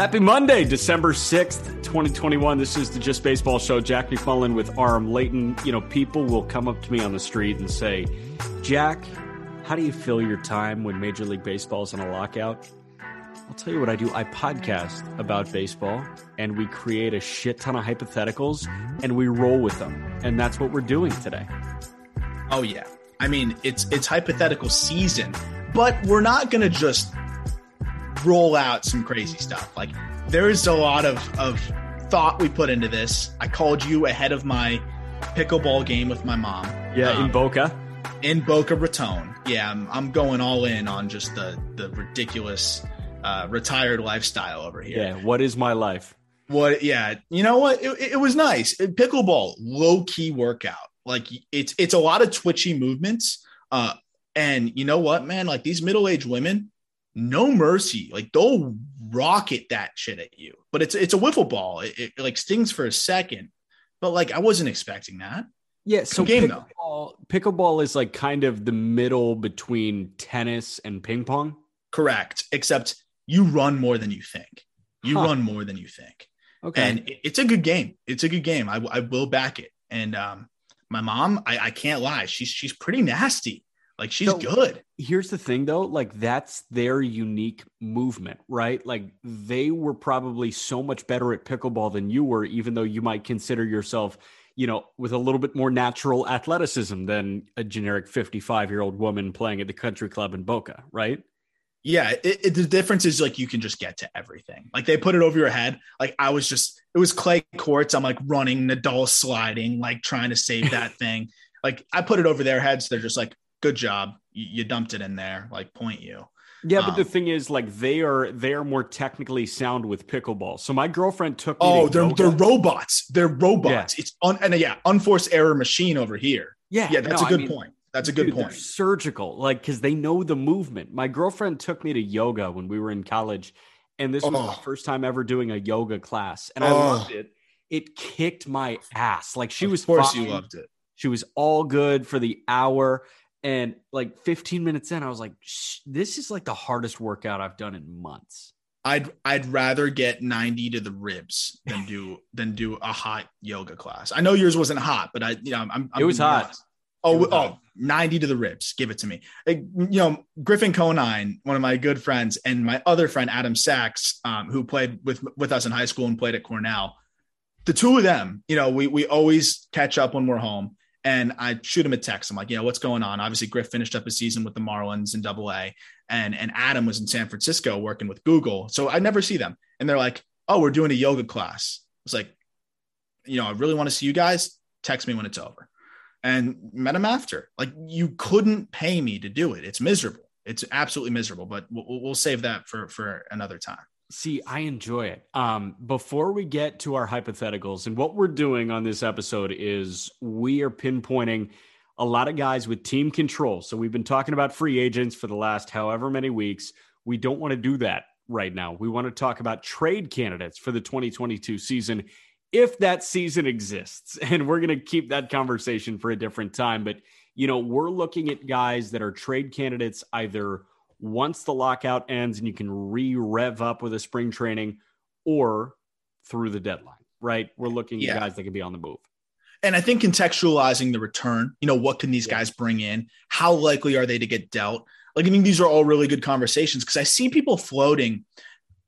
Happy Monday, December 6th, 2021. This is the Just Baseball Show. Jack McMullen with Aram Leighton. You know, people will come up to me on the street and say, Jack, how do you fill your time when Major League Baseball is on a lockout? I'll tell you what I do. I podcast about baseball and we create a shit ton of hypotheticals and we roll with them. And that's what we're doing today. Oh yeah. I mean, it's it's hypothetical season, but we're not going to just roll out some crazy stuff. Like there's a lot of of thought we put into this. I called you ahead of my pickleball game with my mom. Yeah, in Um, Boca. in Boca Raton. Yeah, I'm, I'm going all in on just the the ridiculous uh, retired lifestyle over here. Yeah, what is my life? What? Yeah, you know what? It, it was nice. Pickleball, low key workout. Like it's it's a lot of twitchy movements. Uh, and you know what, man? Like these middle aged women, no mercy. Like they'll rocket that shit at you. But it's it's a wiffle ball. It, it like stings for a second. But like I wasn't expecting that. Yeah, so game, though. pickleball, pickleball is like kind of the middle between tennis and ping pong. Correct. Except you run more than you think. You Huh. run more than you think. Okay. and it- it's a good game. It's a good game. I, I will back it. And um, my mom, I, I can't lie, she's she's pretty nasty. Like she's So- good. Here's the thing though, like that's their unique movement, right? Like they were probably so much better at pickleball than you were, even though you might consider yourself, you know, with a little bit more natural athleticism than a generic 55 year old woman playing at the country club in Boca, right? Yeah, it, it, the difference is like you can just get to everything. Like they put it over your head. Like I was just, it was clay courts. I'm like running, Nadal sliding, like trying to save that thing. Like I put it over their heads. They're just like, good job. You, you dumped it in there. Like point you. Yeah, but the Um, thing is, like they are they are more technically sound with pickleball. So my girlfriend took me. Oh, to they're yoga. they're robots. They're robots. It's un, and yeah, unforced error machine over here. yeah, Yeah, that's no, a I good mean, point. That's a good Dude, point. surgical, like because they know the movement. My girlfriend took me to yoga when we were in college, and this was Oh. the first time ever doing a yoga class, and I Oh. loved it. It kicked my ass. Like she of was course fine. you loved it. She was all good for the hour, and like 15 minutes in, I was like, "This is like the hardest workout I've done in months." I'd I'd rather get 90 to the ribs than do than do a hot yoga class. I know yours wasn't hot, but I you know I'm, I'm It was hot. honest. Oh, It was oh, hot. 90 to the ribs. Give it to me. Like, you know, Griffin Conine, one of my good friends, and my other friend Adam Sachs, um, who played with with us in high school and played at Cornell. The two of them, you know, we we always catch up when we're home. And I shoot him a text. I'm like, know, what's going on? Obviously, Griff finished up his season with the Marlins in Double A, and and Adam was in San Francisco working with Google. So I never see them. And they're like, oh, we're doing a yoga class. It's like, you know, I really want to see you guys. Text me when it's over. And met him after. Like you couldn't pay me to do it. It's miserable. It's absolutely miserable. But we'll, we'll save that for for another time. See, I enjoy it. Um, before we get to our hypotheticals, and what we're doing on this episode is we are pinpointing a lot of guys with team control. So we've been talking about free agents for the last however many weeks. We don't want to do that right now. We want to talk about trade candidates for the 2022 season, if that season exists. And we're going to keep that conversation for a different time. But, you know, we're looking at guys that are trade candidates either once the lockout ends and you can re rev up with a spring training or through the deadline, right? We're looking Yeah. at guys that can be on the move. And I think contextualizing the return, you know, what can these Yeah. guys bring in? How likely are they to get dealt? Like, I mean, these are all really good conversations because I see people floating.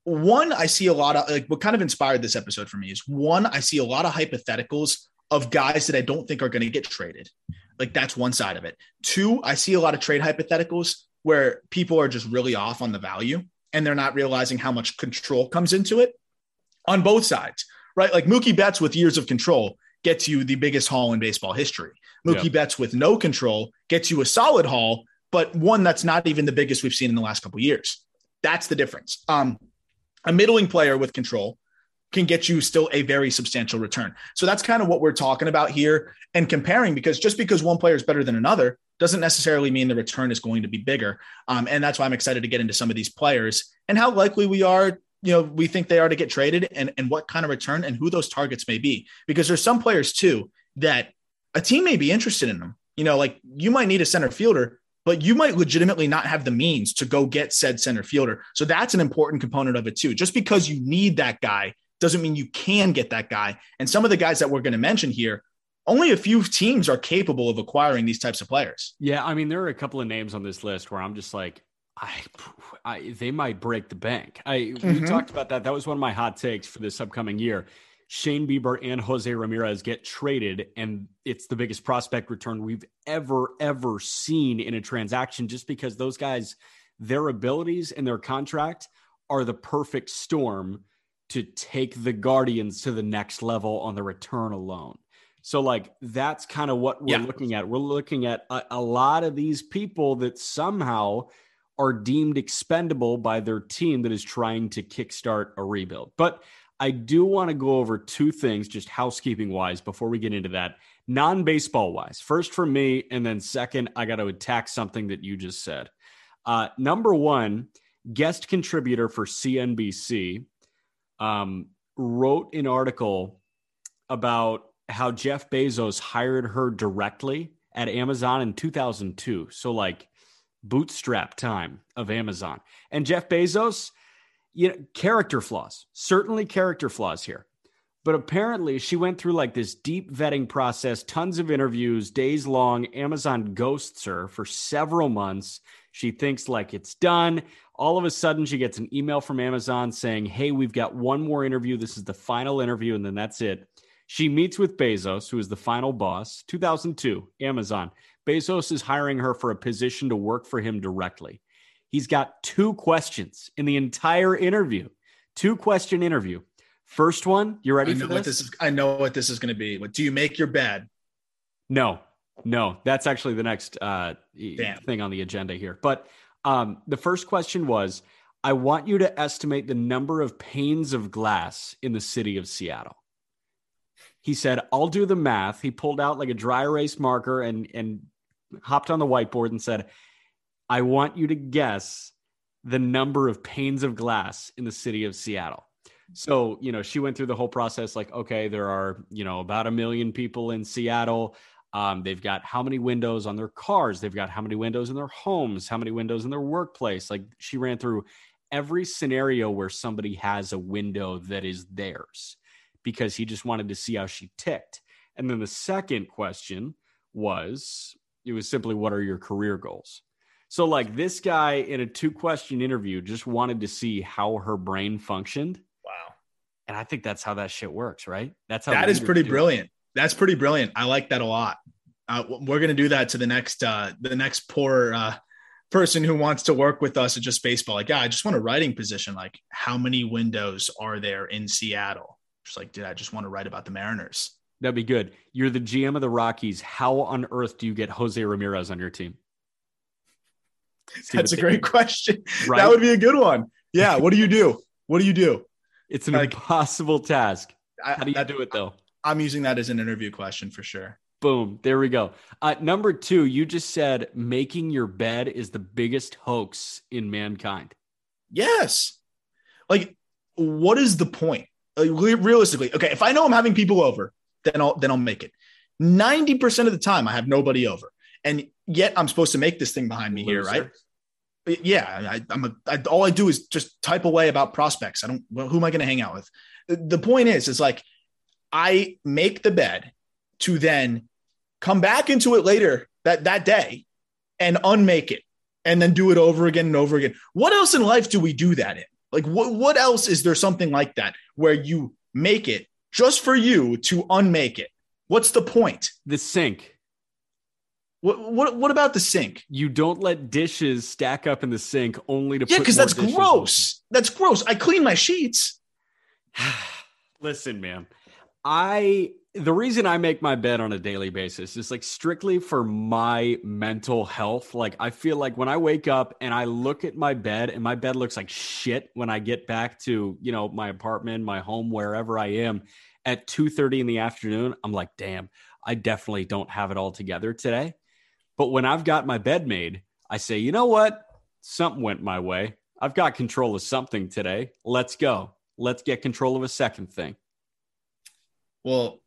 One, I see a lot of like what kind of inspired this episode for me is one, I see a lot of hypotheticals of guys that I don't think are going to get traded. Like, that's one side of it. Two, I see a lot of trade hypotheticals where people are just really off on the value and they're not realizing how much control comes into it on both sides, right? Like Mookie Betts with years of control gets you the biggest haul in baseball history. Mookie Yeah. Betts with no control gets you a solid haul, but one that's not even the biggest we've seen in the last couple of years. That's the difference. Um, a middling player with control can get you still a very substantial return. So that's kind of what we're talking about here and comparing because just because one player is better than another doesn't necessarily mean the return is going to be bigger. Um, and that's why I'm excited to get into some of these players and how likely we are, you know, we think they are to get traded and, and what kind of return and who those targets may be. Because there's some players too that a team may be interested in them. You know, like you might need a center fielder, but you might legitimately not have the means to go get said center fielder. So that's an important component of it too. Just because you need that guy doesn't mean you can get that guy. And some of the guys that we're going to mention here, only a few teams are capable of acquiring these types of players. Yeah, I mean, there are a couple of names on this list where I'm just like, I, I they might break the bank. I we Mhm. talked about that. That was one of my hot takes for this upcoming year. Shane Bieber and Jose Ramirez get traded, and it's the biggest prospect return we've ever ever seen in a transaction. Just because those guys, their abilities and their contract are the perfect storm to take the Guardians to the next level on the return alone. So, like, that's kind of what we're Yeah. looking at. We're looking at a, a lot of these people that somehow are deemed expendable by their team that is trying to kickstart a rebuild. But I do want to go over two things, just housekeeping wise, before we get into that, non baseball wise. First for me, and then second, I got to attack something that you just said. Uh, number one, guest contributor for CNBC um, wrote an article about how Jeff Bezos hired her directly at Amazon in 2002. So, like, bootstrap time of Amazon. And Jeff Bezos, you know, character flaws, certainly character flaws here. But apparently, she went through like this deep vetting process, tons of interviews, days long. Amazon ghosts her for several months. She thinks like it's done. All of a sudden, she gets an email from Amazon saying, Hey, we've got one more interview. This is the final interview, and then that's it. She meets with Bezos, who is the final boss, 2002, Amazon. Bezos is hiring her for a position to work for him directly. He's got two questions in the entire interview. Two question interview. First one, you ready I know for what this? this is. I know what this is going to be. What do you make your bed? No, no, that's actually the next uh, Damn. thing on the agenda here. But um, the first question was I want you to estimate the number of panes of glass in the city of Seattle. He said, I'll do the math. He pulled out like a dry erase marker and, and hopped on the whiteboard and said, I want you to guess the number of panes of glass in the city of Seattle. So, you know, she went through the whole process like, okay, there are, you know, about a million people in Seattle. Um, they've got how many windows on their cars? They've got how many windows in their homes? How many windows in their workplace? Like she ran through every scenario where somebody has a window that is theirs because he just wanted to see how she ticked. And then the second question was it was simply, what are your career goals? So, like this guy in a two question interview just wanted to see how her brain functioned. Wow, And I think that's how that shit works, right? That's how that is pretty do it. brilliant. That's pretty brilliant. I like that a lot. Uh, we're going to do that to the next uh, the next poor uh, person who wants to work with us at just baseball. Like, yeah, I just want a writing position. Like, how many windows are there in Seattle? Just like, dude, I just want to write about the Mariners. That'd be good. You're the GM of the Rockies. How on earth do you get Jose Ramirez on your team? That's a great question. Right? That would be a good one. Yeah. What do you do? What do you do? it's an like- impossible task. How do you that- do it though? I'm using that as an interview question for sure. Boom. There we go. Uh, number two, you just said making your bed is the biggest hoax in mankind. Yes. Like, what is the point? Uh, like, realistically, okay, if I know I'm having people over, then I'll then I'll make it. 90% of the time I have nobody over. And yet I'm supposed to make this thing behind me here, right? Uh, yeah, I, I'm a, I, all I do is just type away about prospects. I don't. Well, who am I going to hang out with? The, the point is, is like I make the bed to then come back into it later that that day and unmake it and then do it over again and over again. What else in life do we do that in? Like what what else is there something like that where you make it just for you to unmake it? What's the point? The sink. What what what about the sink? You don't let dishes stack up in the sink only to Yeah, because that's gross. That's gross. I clean my sheets. Listen, man. I the reason I make my bed on a daily basis is like strictly for my mental health. Like I feel like when I wake up and I look at my bed and my bed looks like shit when I get back to, you know, my apartment, my home, wherever I am at 2:30 in the afternoon, I'm like, "Damn, I definitely don't have it all together today." But when I've got my bed made, I say, "You know what? Something went my way. I've got control of something today. Let's go. Let's get control of a second thing." Well,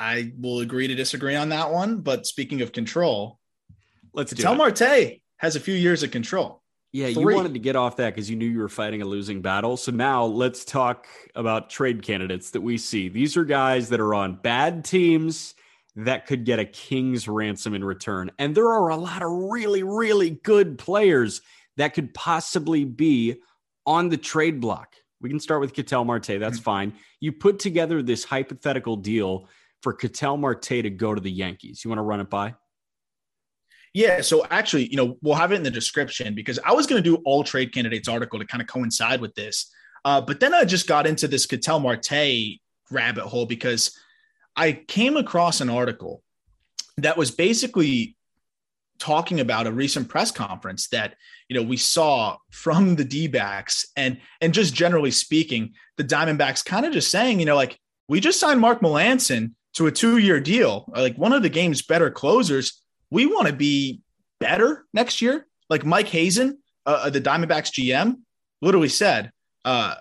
I will agree to disagree on that one. But speaking of control, Let's do Tel. Marte has a few years of control. Yeah, you wanted to get off that because you knew you were fighting a losing battle. So now let's talk about trade candidates that we see. These are guys that are on bad teams that could get a king's ransom in return. And there are a lot of really, really good players that could possibly be on the trade block. We can start with Ketel Marte. That's mm-hmm. fine. You put together this hypothetical deal for Ketel Marte to go to the Yankees. You want to run it by? Yeah. So actually, you know, we'll have it in the description because I was going to do all trade candidates article to kind of coincide with this. Uh, but then I just got into this Ketel Marte rabbit hole because I came across an article that was basically talking about a recent press conference that you know we saw from the D-backs and and just generally speaking the Diamondbacks kind of just saying you know like we just signed Mark Melancon to a two-year deal like one of the game's better closers we want to be better next year like Mike Hazen uh, the Diamondbacks GM literally said uh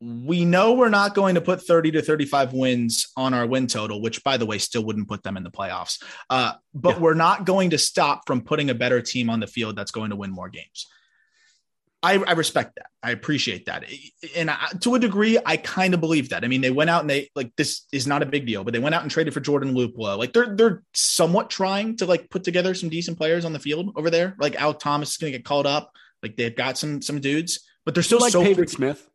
we know we're not going to put 30 to 35 wins on our win total, which, by the way, still wouldn't put them in the playoffs. Uh, but Yeah. we're not going to stop from putting a better team on the field that's going to win more games. I, I respect that. I appreciate that. And I, to a degree, I kind of believe that. I mean, they went out and they like this is not a big deal, but they went out and traded for Jordan Luplow. Like they're they're somewhat trying to like put together some decent players on the field over there. Like Alek Thomas is going to get called up. Like they've got some some dudes, but they're still like so Pavin Smith.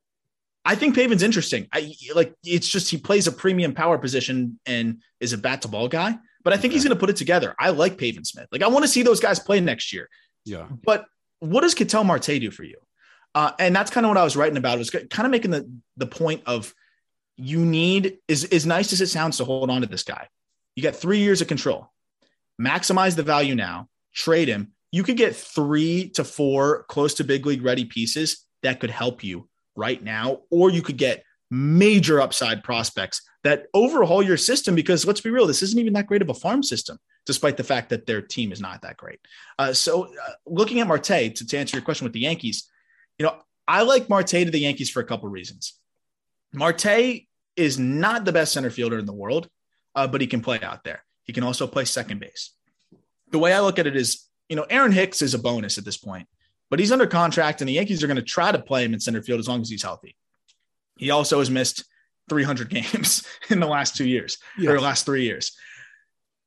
I think Pavin's interesting. I like it's just he plays a premium power position and is a bat to ball guy, but I think he's going to put it together. I like Pavin Smith. Like I want to see those guys play next year. Yeah. But what does Ketel Marte do for you? Uh, and that's kind of what I was writing about. It was kind of making the the point of you need is as nice as it sounds to hold on to this guy. You got three years of control. Maximize the value now. Trade him. You could get three to four close to big league ready pieces that could help you right now, or you could get major upside prospects that overhaul your system. Because let's be real, this isn't even that great of a farm system, despite the fact that their team is not that great. Uh, so, uh, looking at Marte to, to answer your question with the Yankees, you know, I like Marte to the Yankees for a couple reasons. Marte is not the best center fielder in the world, uh, but he can play out there. He can also play second base. The way I look at it is, you know, Aaron Hicks is a bonus at this point, but he's under contract, and the Yankees are going to try to play him in center field as long as he's healthy. He also has missed 300 games in the last two years or Yes. last three years.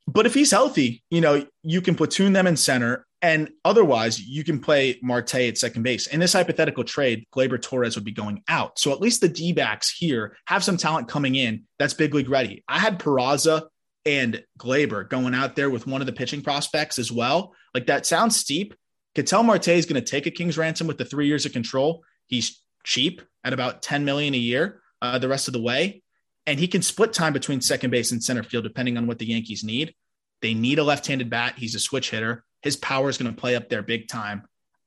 But if he's healthy, you know, you can platoon them in center, and otherwise you can play Marte at second base. In this hypothetical trade, Gleyber Torres would be going out. So at least the D backs here have some talent coming in that's big league ready. I had Peraza and Gleyber going out there with one of the pitching prospects as well. Like that sounds steep. Ketel Marte is going to take a king's ransom with the three years of control. He's cheap at about 10 million a year uh, the rest of the way. And he can split time between second base and center field depending on what the Yankees need. They need a left-handed bat. He's a switch hitter. His power is going to play up there big time.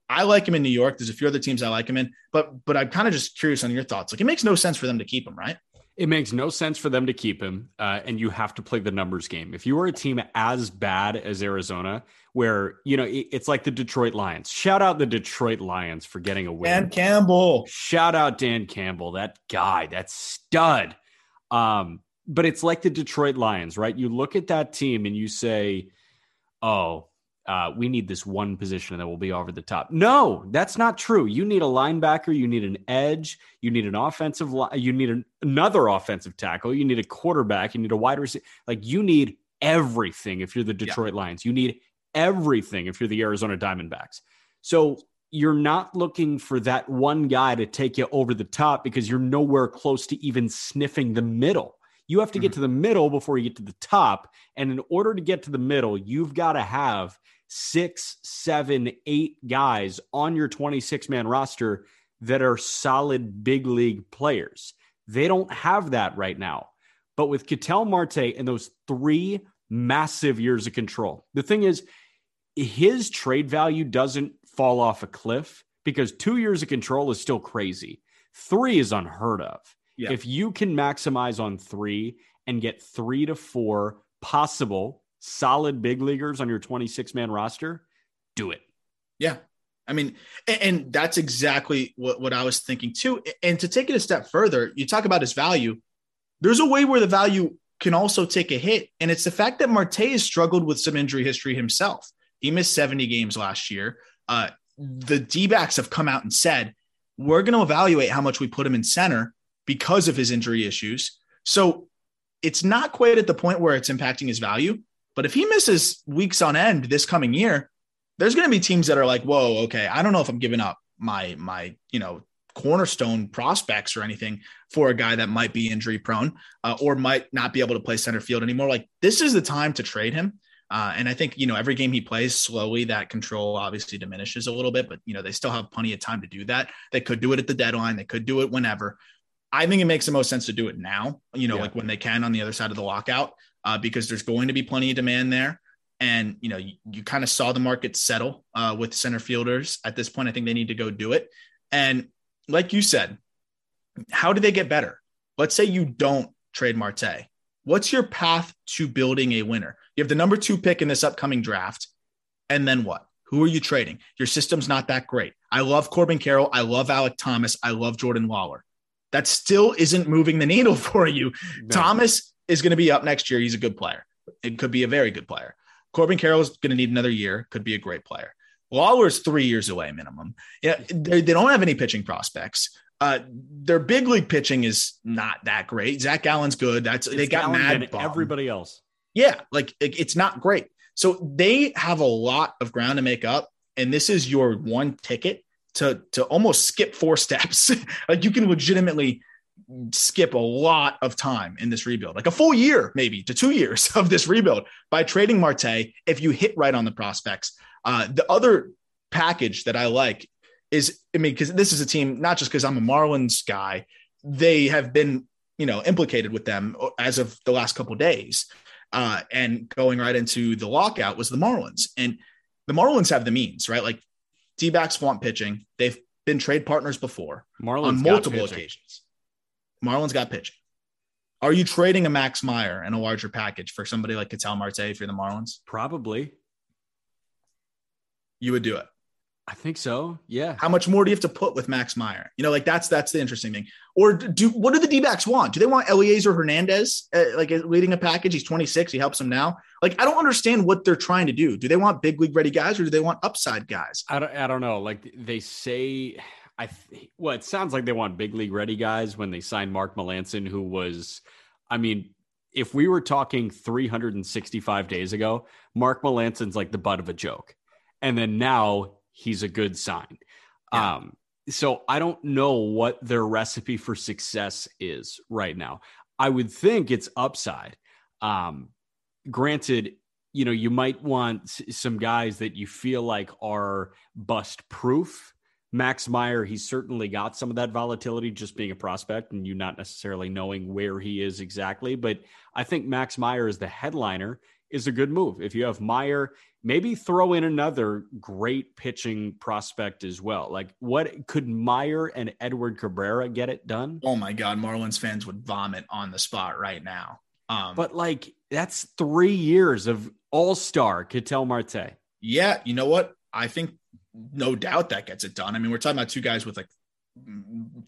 I like him in New York. There's a few other teams I like him in, but but I'm kind of just curious on your thoughts. Like it makes no sense for them to keep him, right? It makes no sense for them to keep him, uh, and you have to play the numbers game. If you are a team as bad as Arizona, where you know it- it's like the Detroit Lions. Shout out the Detroit Lions for getting a win. And Campbell. Shout out Dan Campbell, that guy, that stud. Um, but it's like the Detroit Lions, right? You look at that team and you say, "Oh, uh, we need this one position that will be over the top. No, that's not true. You need a linebacker, you need an edge, you need an offensive, li- you need an, another offensive tackle, you need a quarterback, you need a wide receiver. Like you need everything if you're the Detroit yeah. Lions. You need everything if you're the Arizona Diamondbacks. So you're not looking for that one guy to take you over the top because you're nowhere close to even sniffing the middle. You have to get mm-hmm. to the middle before you get to the top. And in order to get to the middle, you've got to have six, seven, eight guys on your 26 man roster that are solid big league players. They don't have that right now. But with Ketel Marte and those three massive years of control, the thing is, his trade value doesn't fall off a cliff because two years of control is still crazy. Three is unheard of. Yeah. If you can maximize on three and get three to four possible solid big leaguers on your 26 man roster, do it. Yeah. I mean, and, and that's exactly what, what I was thinking too. And to take it a step further, you talk about his value. There's a way where the value can also take a hit. And it's the fact that Marte has struggled with some injury history himself. He missed 70 games last year. Uh, the D backs have come out and said, we're going to evaluate how much we put him in center because of his injury issues. So it's not quite at the point where it's impacting his value. But if he misses weeks on end this coming year, there's going to be teams that are like, whoa, okay, I don't know if I'm giving up my, my, you know, cornerstone prospects or anything for a guy that might be injury prone uh, or might not be able to play center field anymore. Like this is the time to trade him. Uh, and I think, you know, every game he plays slowly, that control obviously diminishes a little bit, but, you know, they still have plenty of time to do that. They could do it at the deadline. They could do it whenever. I think it makes the most sense to do it now, you know, yeah. like when they can on the other side of the lockout, uh, because there's going to be plenty of demand there. And, you know, you, you kind of saw the market settle uh, with center fielders at this point. I think they need to go do it. And like you said, how do they get better? Let's say you don't trade Marte. What's your path to building a winner? You have the number two pick in this upcoming draft. And then what? Who are you trading? Your system's not that great. I love Corbin Carroll. I love Alek Thomas. I love Jordan Lawlar. That still isn't moving the needle for you. No. Thomas is going to be up next year. He's a good player. It could be a very good player. Corbin Carroll is going to need another year. Could be a great player. Lawlar's three years away minimum. Yeah, they, they don't have any pitching prospects. Uh, their big league pitching is not that great. Zach Gallen's good. That's it's they got Gallen mad. Everybody else, yeah, like it, it's not great. So they have a lot of ground to make up, and this is your one ticket to to almost skip four steps. like you can legitimately skip a lot of time in this rebuild, like a full year, maybe to two years of this rebuild by trading Marte if you hit right on the prospects. Uh, the other package that I like is, I mean, because this is a team, not just because I'm a Marlins guy, they have been, you know, implicated with them as of the last couple days. Uh, and going right into the lockout was the Marlins. And the Marlins have the means, right? Like D backs want pitching. They've been trade partners before Marlins on multiple occasions. Marlins got pitching. Are you trading a Max Meyer and a larger package for somebody like Ketel Marte if you're the Marlins? Probably. You would do it. I think so. Yeah. How much more do you have to put with Max Meyer? You know, like that's that's the interesting thing. Or do what do the D backs want? Do they want Elieser Hernandez uh, like leading a package? He's 26. He helps them now. Like I don't understand what they're trying to do. Do they want big league ready guys or do they want upside guys? I don't. I don't know. Like they say, I well, it sounds like they want big league ready guys when they signed Mark Melancon, who was, I mean, if we were talking 365 days ago, Mark Melancon's like the butt of a joke, and then now he's a good sign. Yeah. Um, so I don't know what their recipe for success is right now. I would think it's upside. Um, granted, you know, you might want some guys that you feel like are bust proof. Max Meyer, he's certainly got some of that volatility just being a prospect and you not necessarily knowing where he is exactly. But I think Max Meyer is the headliner is a good move. If you have Meyer, maybe throw in another great pitching prospect as well. Like, what could Meyer and Edward Cabrera get it done? Oh my God, Marlins fans would vomit on the spot right now. Um, but like, that's three years of all star Ketel Marte. Yeah, you know what? I think no doubt that gets it done. I mean, we're talking about two guys with like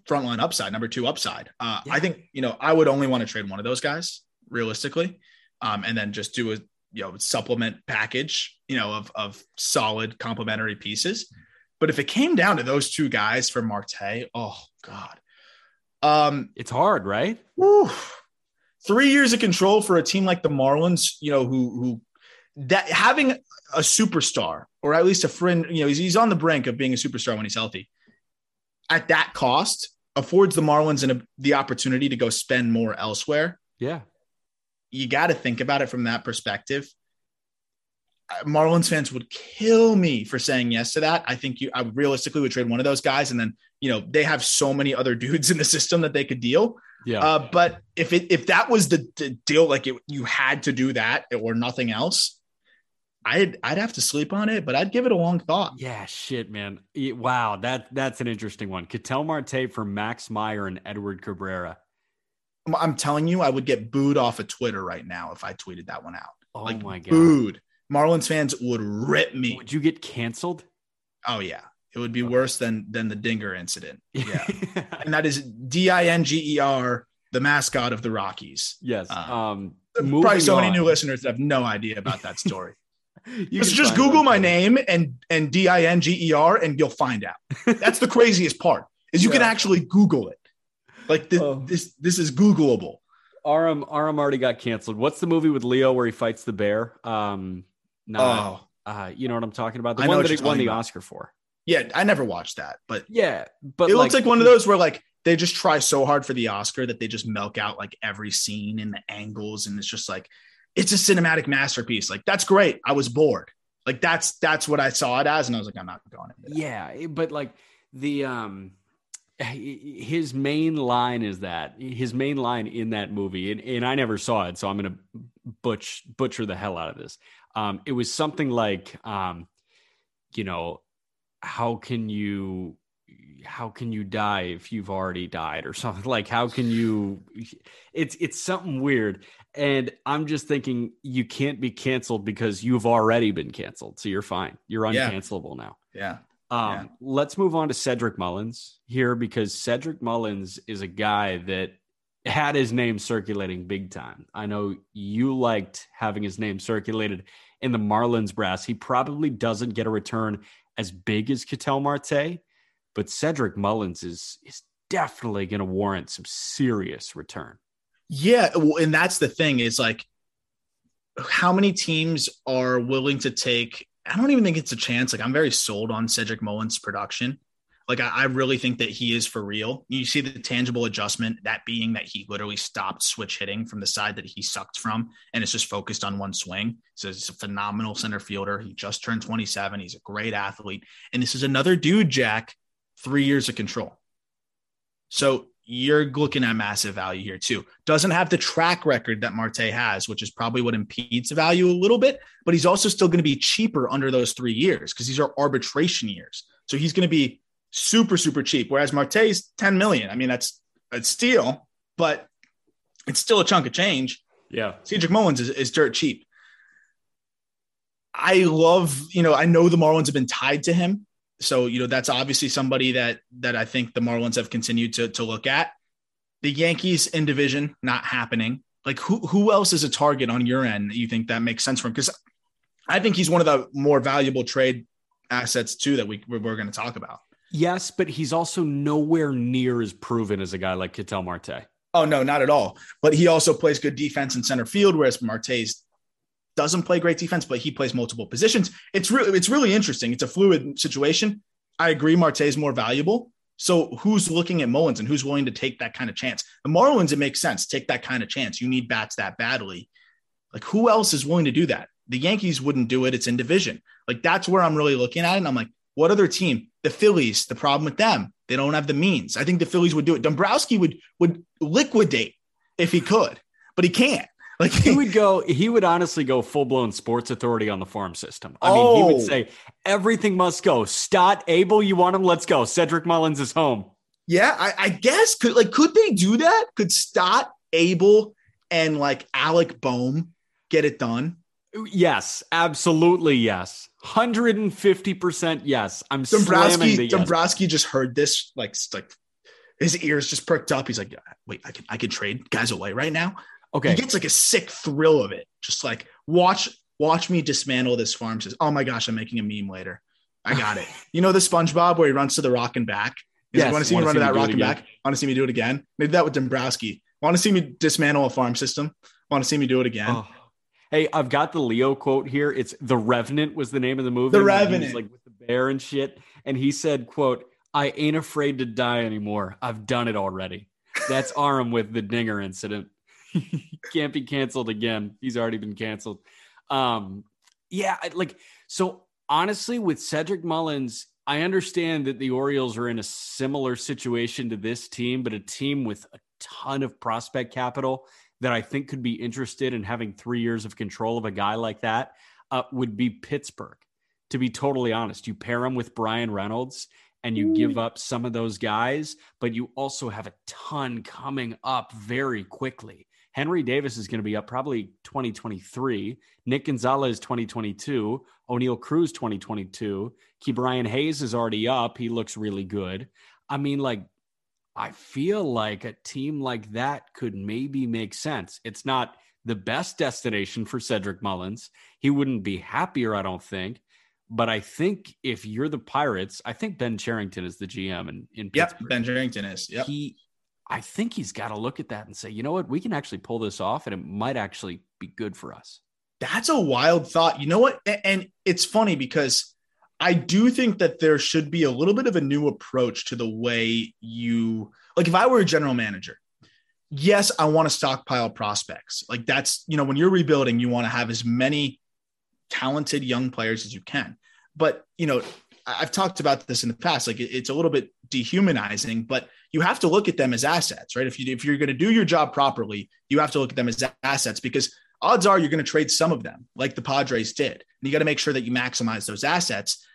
frontline upside, number two upside. Uh, yeah. I think you know I would only want to trade one of those guys realistically, um, and then just do a you know supplement package, you know, of of solid complementary pieces. But if it came down to those two guys for Marte, oh god, um, It's hard, right? whew. three years of control for a team like the Marlins, you know, who who that having a superstar or at least a friend, you know, he's, he's on the brink of being a superstar when he's healthy. At that cost, affords the Marlins an, the opportunity to go spend more elsewhere. Yeah. You got to think about it from that perspective. Uh, Marlins fans would kill me for saying yes to that. I think you, I realistically would trade one of those guys, and then you know they have so many other dudes in the system that they could deal. Yeah. Uh, but if it if that was the, the deal, like it, you had to do that or nothing else, I'd I'd have to sleep on it. But I'd give it a long thought. yeah, shit, man. Wow, that that's an interesting one. Ketel Marte for Max Meyer and Edward Cabrera. I'm- telling you, I would get booed off of Twitter right now if I tweeted that one out. Oh like my god. booed. Marlins fans would rip me. Would you get canceled? Oh yeah, it would be worse than than the Dinger incident. Yeah, and that is D I N G E R, the mascot of the Rockies. yes. Uh, Um Probably moving so many on. new listeners that have no idea about that story. You just Google my name and and D I N G E R, and you'll find out. That's the craziest part is you can actually Google it. Like this, Oh. this this is Googleable. Aram Aram already got canceled. What's the movie with Leo where he fights the bear? Um not oh uh you know what I'm talking about? The I know one that he won the about. Oscar for. yeah, I never watched that, but Yeah, but it looks like one of those where like they just try so hard for the Oscar that they just milk out like every scene and the angles, and it's just like it's a cinematic masterpiece. Like that's great. I was bored. Like that's that's what I saw it as, and I was like, I'm not going into that. Yeah, but like the um his main line is that his main line in that movie and, and I never saw it so I'm going to butch butcher the hell out of this. Um it was something like um you know how can you how can you die if you've already died or something like how can you it's it's something weird and i'm just thinking you can't be canceled because you've already been canceled so you're fine you're Yeah. uncancelable now Yeah. Um, Yeah. Let's move on to Cedric Mullins here because Cedric Mullins is a guy that had his name circulating big time. I know you liked having his name circulated in the Marlins brass. He probably doesn't get a return as big as Ketel Marte, but Cedric Mullins is is definitely going to warrant some serious return. Yeah, well, and that's the thing is like how many teams are willing to take I don't even think it's a chance. Like I'm very sold on Cedric Mullins' production. Like I, I really think that he is for real. You see the tangible adjustment, that being that he literally stopped switch hitting from the side that he sucked from and it's just focused on one swing. So he's a phenomenal center fielder. He just turned 27. He's a great athlete. And this is another dude, Jack, three years of control. So you're looking at massive value here too. Doesn't have the track record that Marte has, which is probably what impedes value a little bit, but he's also still going to be cheaper under those three years because these are arbitration years. So he's going to be super, super cheap. Whereas Marte's 10 million. I mean, that's a steal, but it's still a chunk of change. Yeah. Cedric Mullins is, is dirt cheap. I love, you know, I know the Marlins have been tied to him. So, you know, that's obviously somebody that that I think the Marlins have continued to, to look at. The Yankees in division, not happening. Like who who else is a target on your end that you think that makes sense for him? Because I think he's one of the more valuable trade assets too that we we're, we're going to talk about. Yes, but he's also nowhere near as proven as a guy like Ketel Marte. Oh no, not at all. But he also plays good defense in center field, whereas Marte's doesn't play great defense, but he plays multiple positions. It's really it's really interesting. It's a fluid situation. I agree, Marte is more valuable. So who's looking at Mullins and who's willing to take that kind of chance? The Marlins, it makes sense. Take that kind of chance. You need bats that badly. Like who else is willing to do that? The Yankees wouldn't do it. It's in division. Like that's where I'm really looking at it. And I'm like, what other team? The Phillies. The problem with them, they don't have the means. I think the Phillies would do it. Dombrowski would would liquidate if he could, but he can't. Like he would go he would honestly go full-blown sports authority on the farm system i mean he Oh. would say everything must go stott abel you want him let's go cedric mullins is home Yeah, I, I guess could like could they do that? Could Stott, Abel, and like Alec Bohm get it done? yes absolutely yes 150% yes i'm slamming the Dombrowski, yes. Dombrowski just heard this, like like his ears just perked up. He's like, wait, I can I can trade guys away right now. Okay He gets like a sick thrill of it. Just like watch watch me dismantle this farm Says, Oh my gosh, I'm making a meme later. I got it. You know the SpongeBob where he runs to the rock and back? He's Yes, like, want to see me run to that rock and back? Want to see me do it again? Maybe that with Dombrowski. Want to see me dismantle a farm system? Want to see me do it again? Oh. Hey, I've got the Leo quote here. It's The Revenant was the name of the movie. The Revenant. like with the bear and shit. And he said, quote, I ain't afraid to die anymore. I've done it already. That's Aram with the Dinger incident. He can't be canceled again. He's already been canceled. Um, yeah, like so honestly, with Cedric Mullins, I understand that the Orioles are in a similar situation to this team, but a team with a ton of prospect capital that I think could be interested in having three years of control of a guy like that uh, would be Pittsburgh. To be totally honest, you pair him with Bryan Reynolds and you give up some of those guys, but you also have a ton coming up very quickly. Henry Davis is going to be up probably 2023. Nick Gonzalez 2022. Oneil Cruz 2022. Ke'Bryan Hayes is already up. He looks really good. I mean, like, I feel like a team like that could maybe make sense. It's not the best destination for Cedric Mullins. He wouldn't be happier, I don't think. But I think if you're the Pirates, I think Ben Cherington is the GM in, in yep, Ben Cherington is. Yep. He, I think he's got to look at that and say, you know what, we can actually pull this off, and it might actually be good for us. That's a wild thought. You know what? And it's funny because I do think that there should be a little bit of a new approach to the way you like if I were a general manager, yes, I want to stockpile prospects. Like that's, you know, when you're rebuilding, you want to have as many talented young players as you can. But, you know, I've talked about this in the past. Like it's a little bit dehumanizing, but you have to look at them as assets, right? If you if you're going to do your job properly, you have to look at them as assets because odds are you're going to trade some of them, like the Padres did. And you got to make sure that you maximize those assets.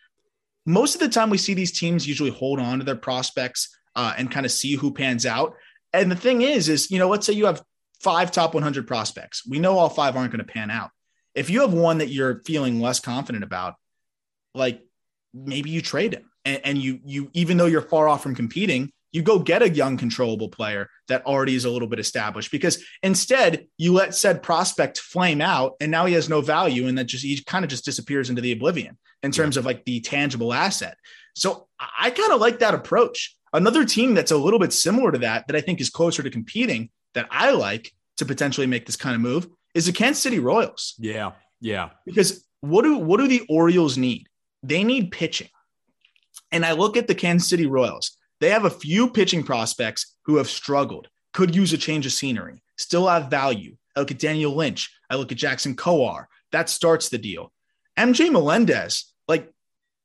Most of the time, we see these teams usually hold on to their prospects uh, and kind of see who pans out. And the thing is, is you know, let's say you have five top 100 prospects. We know all five aren't going to pan out. If you have one that you're feeling less confident about, like maybe you trade him, and, and you you even though you're far off from competing, you go get a young controllable player that already is a little bit established because instead you let said prospect flame out and now he has no value and that just he kind of just disappears into the oblivion in terms of like the tangible asset. So I kind of like that approach. Another team that's a little bit similar to that that I think is closer to competing that I like to potentially make this kind of move is the Kansas City Royals Yeah, yeah. because what do what do the Orioles need? They need pitching. And I look at the Kansas City Royals. They have a few pitching prospects who have struggled, could use a change of scenery, still have value. I look at Daniel Lynch. I look at Jackson Kowar. That starts the deal. MJ Melendez, like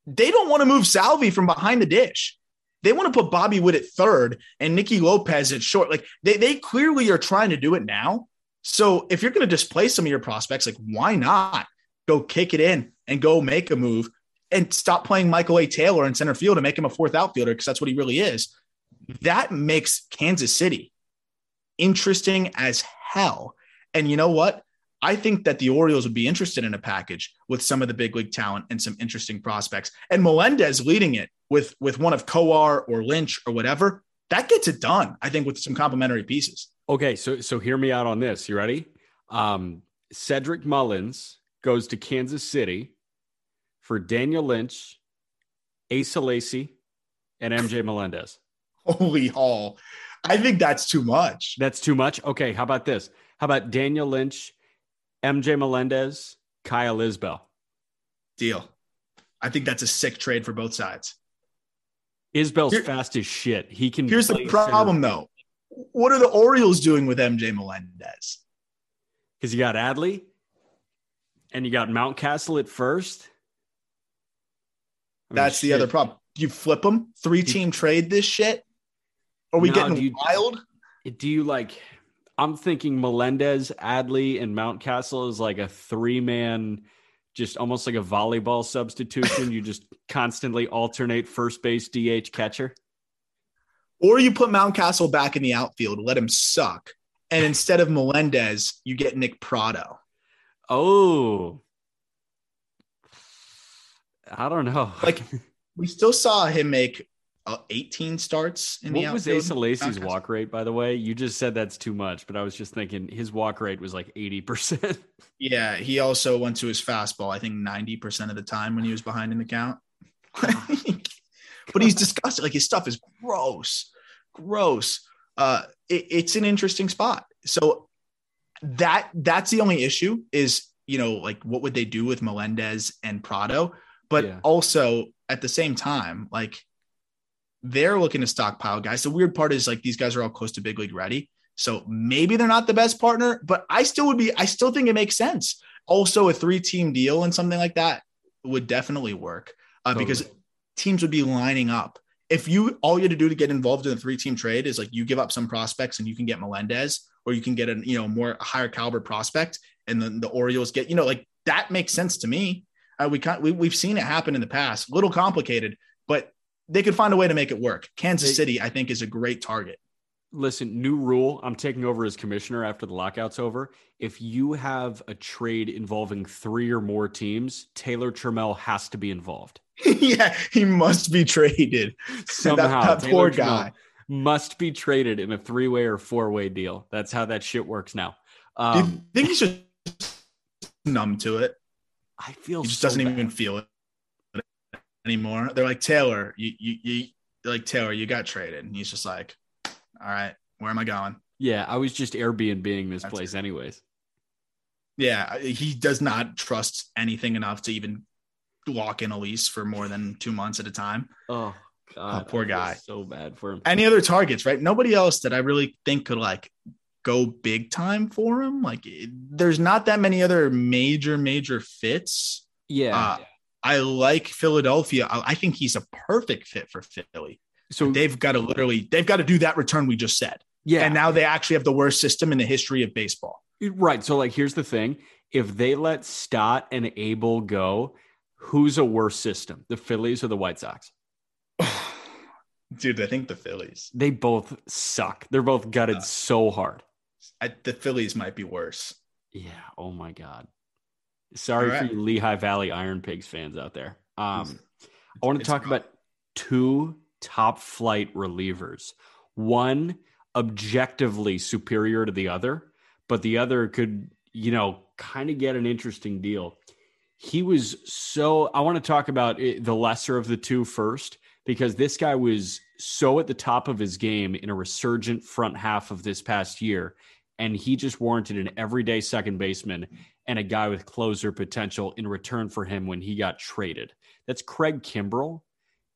they don't want to move Salvi from behind the dish. They want to put Bobby Witt at third and Nicky Lopez at short. Like they, they clearly are trying to do it now. So if you're going to displace some of your prospects, like why not go kick it in and go make a move and stop playing Michael A. Taylor in center field and make him a fourth outfielder because that's what he really is. That makes Kansas City interesting as hell. And you know what? I think that the Orioles would be interested in a package with some of the big league talent and some interesting prospects. And Melendez leading it with with one of Kowar or Lynch or whatever, that gets it done. I think with some complementary pieces. Okay, so so hear me out on this. You ready? Um, Cedric Mullins goes to Kansas City for Daniel Lynch, Asa Lacy, and MJ Melendez. Holy hall. I think that's too much. That's too much. Okay, how about this? How about Daniel Lynch, MJ Melendez, Kyle Isbell? Deal. I think that's a sick trade for both sides. Isbell's Here- fast as shit. He can. Here's the problem, though. What are the Orioles doing with MJ Melendez? because you got Adley, and you got Mountcastle at first. That's the shit. other problem. You flip them, three team trade this shit. Are we No, getting do you- wild? Do you like? I'm thinking Melendez, Adley, and Mountcastle is like a three man, just almost like a volleyball substitution. you just constantly alternate first base, DH, catcher. Or you put Mountcastle back in the outfield, let him suck. And instead of Melendez, you get Nick Pratto. Oh, I don't know. Like we still saw him make uh, 18 starts in the What was outfield. Asa Lacy's walk rate, by the way? You just said that's too much, but I was just thinking his walk rate was like 80%. Yeah, he also went to his fastball, I think 90% of the time when he was behind in the count. but he's disgusting. Like his stuff is gross, gross. Uh, it- it's an interesting spot. So that that's the only issue is you know like what would they do with Melendez and Pratto? But Yeah. also at the same time, like they're looking to stockpile guys. The weird part is like these guys are all close to big league ready. So maybe they're not the best partner, but I still would be, I still think it makes sense. Also, a three team deal and something like that would definitely work uh, because teams would be lining up. If you all you had to do to get involved in a three team trade is like you give up some prospects and you can get Melendez or you can get a you know more higher caliber prospect and then the Orioles get you know like that makes sense to me. Uh, we can't we, we've seen it happen in the past. A little complicated, but they could find a way to make it work. Kansas City, I think, is a great target. Listen, new rule. I'm taking over as commissioner after the lockout's over. If you have a trade involving three or more teams, Taylor Trammell has to be involved. yeah, he must be traded. Somehow, that Taylor poor Trammell guy. must be traded in a three way or four way deal. That's how that shit works now. Do Um, you think he's just numb to it? I feel He just so doesn't bad. even feel it anymore. They're like Taylor, you you you like Taylor, you got traded, and he's just like, all right, where am I going? Yeah, I was just Airbnb this That's place, anyways. Yeah, he does not trust anything enough to even lock in a lease for more than two months at a time. Oh God, poor guy. So bad for him. Any other targets, right? Nobody else that I really think could like go big time for him. Like, it- there's not that many other major major fits. Yeah. Uh, I like Philadelphia. I, I think he's a perfect fit for Philly. so They've got to literally, they've got to do that return we just said. yeah, And now they actually have the worst system in the history of baseball. right. So like, here's the thing: if they let Stott and Abel go, who's a worse system, the Phillies or the White Sox? Dude, I think the Phillies, They both suck. They're both gutted Uh, so hard. I, the Phillies might be worse. Yeah. Oh my God. Sorry All for you Lehigh Valley Iron Pigs fans out there. Um, I want to talk rough. about two top flight relievers. One objectively superior to the other, but the other could, you know, kind of get an interesting deal. He was so, I want to talk about it, the lesser of the two first, because this guy was so at the top of his game in a resurgent front half of this past year. And he just warranted an everyday second baseman and a guy with closer potential in return for him when he got traded. That's Craig Kimbrel.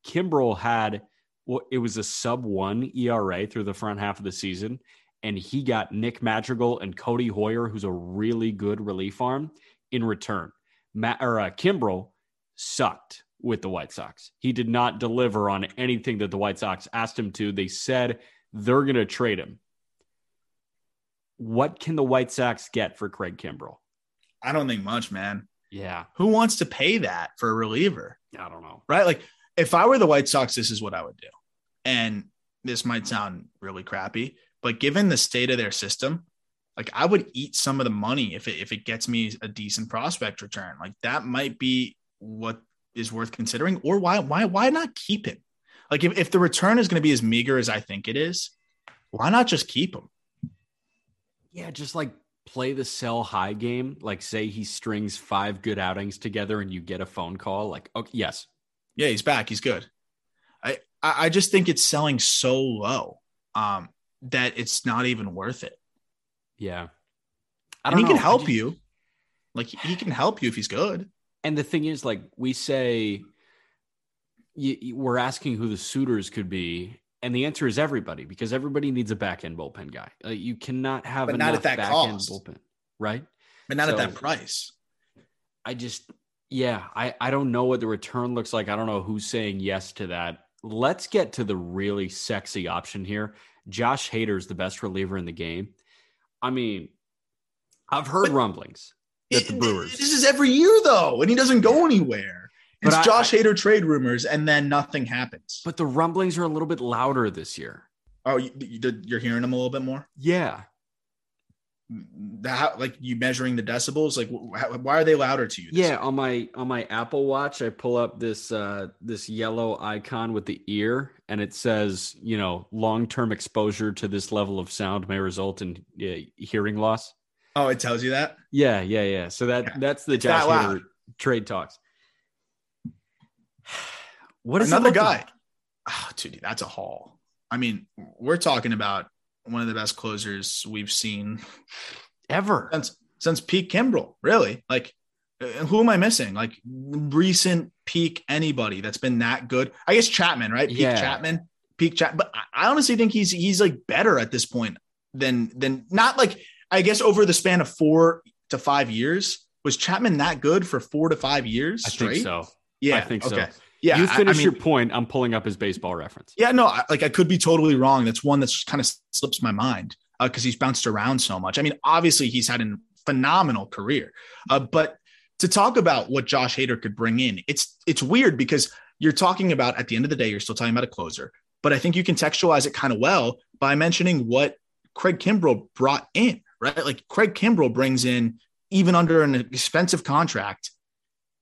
Kimbrel had well, it was a sub one ERA through the front half of the season, and he got Nick Madrigal and Codi Heuer, who's a really good relief arm, in return. Matt or uh, Kimbrel sucked with the White Sox. He did not deliver on anything that the White Sox asked him to. They said they're going to trade him. What can the White Sox get for Craig Kimbrel? I don't think much, man. Yeah, Who wants to pay that for a reliever? I don't know. right? Like if I were the White Sox, this is what I would do. And this might sound really crappy, but given the state of their system, like I would eat some of the money if it if it gets me a decent prospect return. Like that might be what is worth considering. Or why why why not keep him? Like if, if the return is going to be as meager as I think it is, why not just keep him? Yeah, just like play the sell high game. Like say he strings five good outings together and you get a phone call. Like, okay, yes. Yeah, he's back. He's good. I I I just think it's selling so low um, that it's not even worth it. Yeah. I and don't he know. can help just- you. Like he can help you if he's good. And the thing is, like, we say we're asking who the suitors could be. And the answer is everybody because everybody needs a back end bullpen guy. Uh, you cannot have But not at that back end cost. bullpen, right? But not at that price. I just, yeah, I, I don't know what the return looks like. I don't know who's saying yes to that. Let's get to the really sexy option here. Josh Hader is the best reliever in the game. I mean, I've heard But- rumblings that It- the Brewers. This is every year though, and he doesn't go anywhere. But It's I- Josh Hader trade rumors, and then nothing happens. but the rumblings are a little bit louder this year. oh, you, you're hearing them a little bit more. Yeah. How, like you measuring the decibels? Like, wh- why are they louder to you? Yeah, year? on my on my Apple Watch, I pull up this uh this yellow icon with the ear, and it says, you know, long term exposure to this level of sound may result in uh, hearing loss. Oh, it tells you that. Yeah, yeah, yeah. So that Yeah. that's the Josh that. Hader trade talks. What is Another guy. like? Oh, dude, that's a haul. I mean, we're talking about one of the best closers we've seen ever? since since peak Kimbrel. Really, like, uh, who am I missing? Like recent peak anybody that's been that good? I guess Chapman, right? Peak Yeah. Chapman, peak Chap. But I- honestly think he's he's like better at this point than than not like I guess over the span of four to five years. Was Chapman that good for four to five years I straight? think so. Yeah, I think so. Yeah, you I- I finish mean- your point. I'm pulling up his baseball reference. Yeah, no, like I could be totally wrong. That's one that's kind of slips my mind because he's bounced around so much. I mean, obviously he's had a phenomenal career, uh, but to talk about what Josh Hader could bring in, it's it's weird because you're talking about at the end of the day, you're still talking about a closer, but I think you contextualize it kind of well by mentioning what Craig Kimbrel brought in, right? Like Craig Kimbrel brings in even under an expensive contract,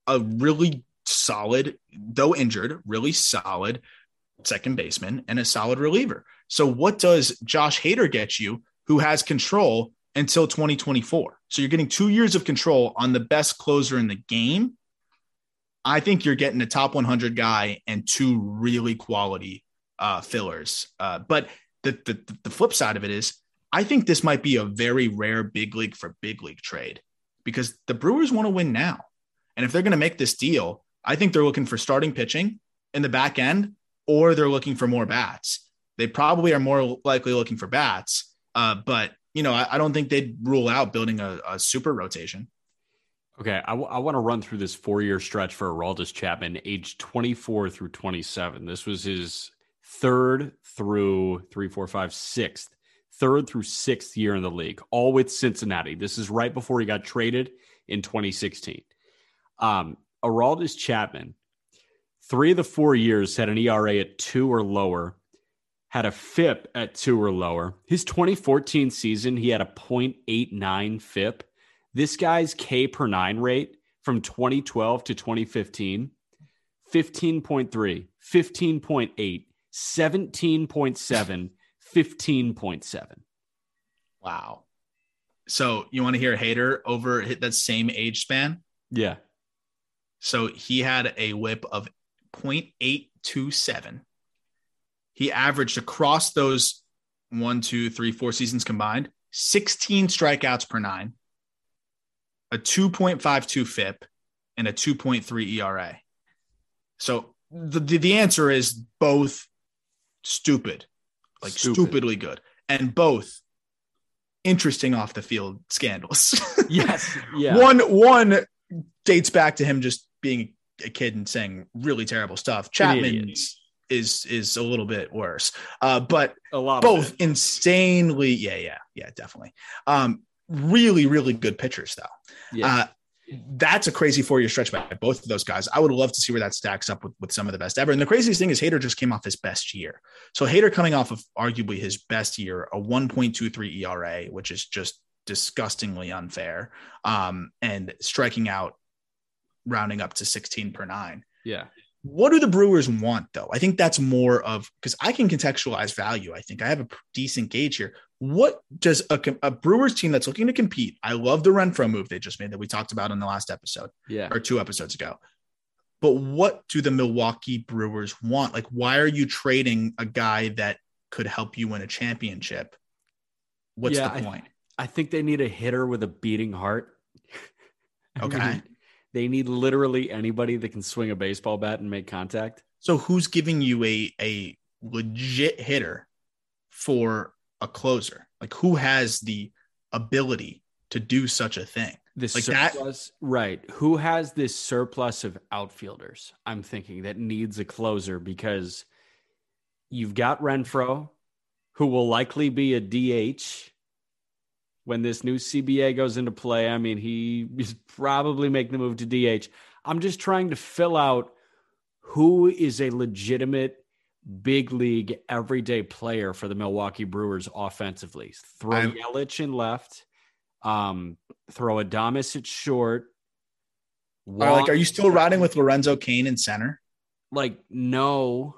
a really solid, though injured, really solid second baseman and a solid reliever. So what does Josh Hader get you who has control until 2024? So you're getting 2 years of control on the best closer in the game. I think you're getting a top 100 guy and two really quality uh, fillers. Uh, but the, the the flip side of it is I think this might be a very rare big league for big league trade because the Brewers want to win now. And if they're going to make this deal, I think they're looking for starting pitching in the back end or they're looking for more bats. They probably are more likely looking for bats. Uh, but, you know, I, I don't think they'd rule out building a, a super rotation. Okay, I, want to run through this four-year stretch for Aroldis Chapman, age 24 through 27. This was his third through three, four, five, sixth, third through sixth year in the league, all with Cincinnati. This is right before he got traded in 2016. Um, Aroldis Chapman, three of the four years had an ERA at two or lower, had a FIP at two or lower. His 2014 season, he had a 0.89 FIP. This guy's K per nine rate from 2012 to 2015 15.3, 15.8, 17.7, 15.7. Wow. So you want to hear a Hader over hit that same age span? Yeah. So he had a whip of 0.827. He averaged across those one, two, three, four seasons combined 16 strikeouts per nine, a 2.52 FIP, and a 2.3 ERA. So the, the, the answer is both stupid, like Stupid. stupidly good, and both interesting off the field scandals. Yes. Yeah. One one dates back to him just being a kid and saying really terrible stuff. idiot. Chapman's is is a little bit worse. Uh, but a lot both insanely, yeah, yeah, yeah, definitely. Um, really, really good pitchers though. Yeah. Uh, that's a crazy four year stretch by both of those guys. I would love to see where that stacks up with, with some of the best ever. And the craziest thing is Hader just came off his best year. So Hader coming off of arguably his best year, a 1.23 ERA, which is just disgustingly unfair. Um, and striking out, rounding up to 16 per nine. yeah. What do the Brewers want, though? I think that's more of because I can contextualize value. I think I have a decent gauge here. What does a, a Brewers team that's looking to compete? I love the Renfroe move they just made that we talked about in the last episode Yeah. or two episodes ago. But what do the Milwaukee Brewers want? Like, why are you trading a guy that could help you win a championship? What's Yeah, the point? I think they need a hitter with a beating heart. I Okay. mean, they need literally anybody that can swing a baseball bat and make contact. So who's giving you a a legit hitter for a closer? Like who has the ability to do such a thing? This Like that- surplus, right? Who has this surplus of outfielders? I'm thinking that needs a closer because you've got Renfroe, who will likely be a DH when this new CBA goes into play. I mean, he is probably making the move to DH. I'm just trying to fill out who is a legitimate big league everyday player for the Milwaukee Brewers offensively. Throw I'm- Yelich in left, Um, throw Adames at short. Are, like, are you still riding with Lorenzo Cain in center? like no?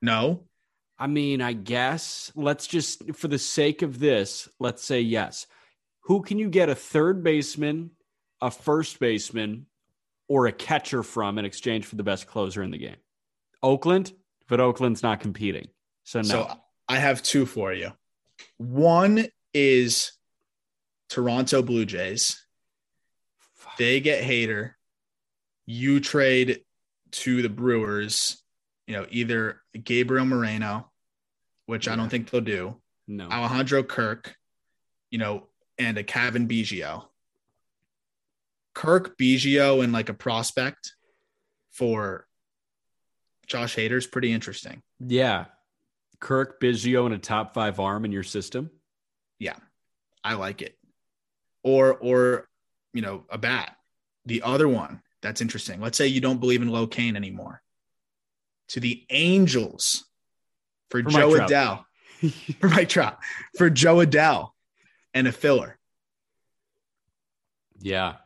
No. I mean, I guess let's just for the sake of this, let's say yes. Who can you get a third baseman, a first baseman, or a catcher from in exchange for the best closer in the game? Oakland, but Oakland's not competing. So no. So I have two for you. One is Toronto Blue Jays. They get Hader. You trade to the Brewers, you know, either Gabriel Moreno, which I don't think they'll do, no. Alejandro Kirk, you know, and a Kevin Biggio. Kirk Biggio and like a prospect for Josh Hader's pretty interesting. Yeah. Kirk Biggio and a top five arm in your system. Yeah, I like it. Or or you know a bat. The other one that's interesting. Let's say you don't believe in Lo Cain anymore. To the Angels for, For Jo. Adell. for Mike Trout. For Jo Adell and a filler. Yeah.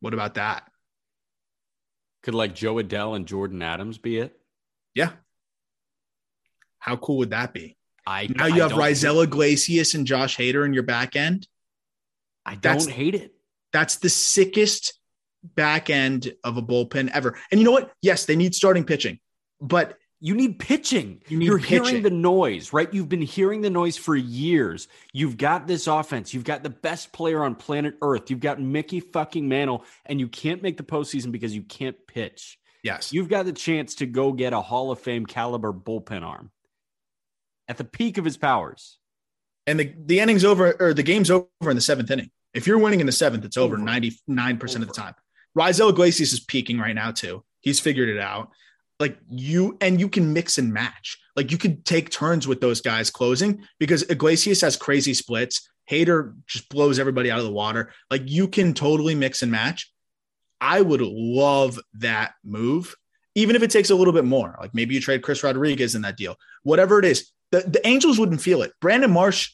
What about that? Could like Jo Adell and Jordyn Adams be it? Yeah. How cool would that be? I Now I you have Raisel Iglesias and Josh Hader in your back end. I don't That's- hate it. That's the sickest back end of a bullpen ever. And you know what? Yes, they need starting pitching, but You need pitching. You pitching. hearing the noise, right? You've been hearing the noise for years. You've got this offense. You've got the best player on planet Earth. You've got Mickey fucking Mantle, and you can't make the postseason because you can't pitch. yes, You've got the chance to go get a Hall of Fame caliber bullpen arm at the peak of his powers. and the, the inning's over or the game's over in the seventh inning. If you're winning in the seventh, it's over Over. 99% of the time. Raisel Iglesias is peaking right now, too. He's figured it out. Like you, and you can mix and match. Like you could take turns with those guys closing because Iglesias has crazy splits. Hader just blows everybody out of the water. Like you can totally mix and match. I would love that move, even if it takes a little bit more. Like maybe you trade Chris Rodriguez in that deal, whatever it is. The, the Angels wouldn't feel it. Brandon Marsh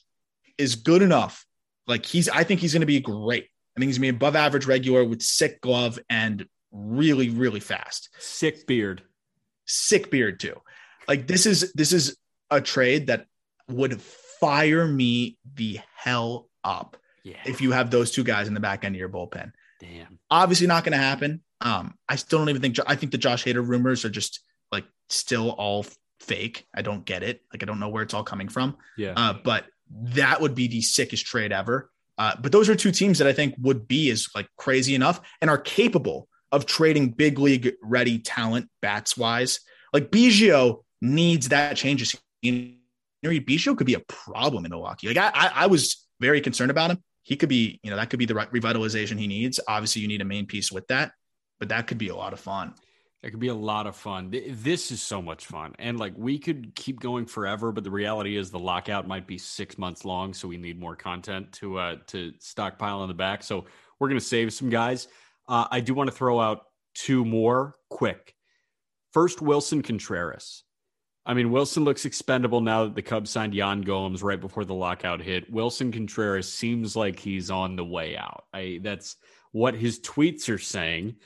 is good enough. Like he's, I think he's going to be great. I think he's going to be above average regular with sick glove and really, really fast. Sick beard. Sick beard too. Like this is this is a trade that would fire me the hell up Yeah. if you have those two guys in the back end of your bullpen. Damn. Obviously not going to happen. Um, I still don't even think I think the Josh Hader rumors are just like still all fake. I don't get it. Like I don't know where it's all coming from. Yeah. Uh, but that would be the sickest trade ever. Uh, but those are two teams that I think would be is like crazy enough and are capable of trading big league ready talent bats wise. Like Biggio needs that change. of scenery. Biggio could be a problem in Milwaukee. Like I, I, I was very concerned about him. He could be, you know, that could be the re- revitalization he needs. Obviously, you need a main piece with that, but that could be a lot of fun. It could be a lot of fun. This is so much fun. And like we could keep going forever, but the reality is the lockout might be six months long. So we need more content to uh to stockpile in the back. So we're gonna save some guys. Uh, I do want to throw out two more quick. First, Willson Contreras. I mean, Willson looks expendable now that the Cubs signed Yan Gomes right before the lockout hit. Willson Contreras seems like he's on the way out. I that's what his tweets are saying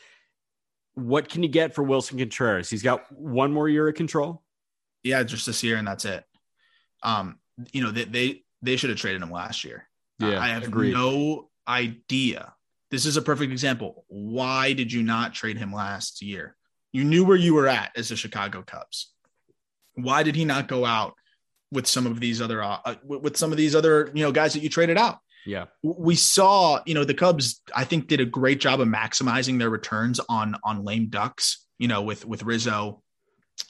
what can you get for Willson Contreras? He's got one more year of control. Yeah, just this year and that's it. Um, you know, they they, they should have traded him last year. Yeah, I have agreed. no idea. This is a perfect example. Why did you not trade him last year? You knew where you were at as the Chicago Cubs. Why did he not go out with some of these other uh, with some of these other you know guys that you traded out? Yeah, we saw, you know, the Cubs, I think, did a great job of maximizing their returns on on lame ducks, you know, with with Rizzo,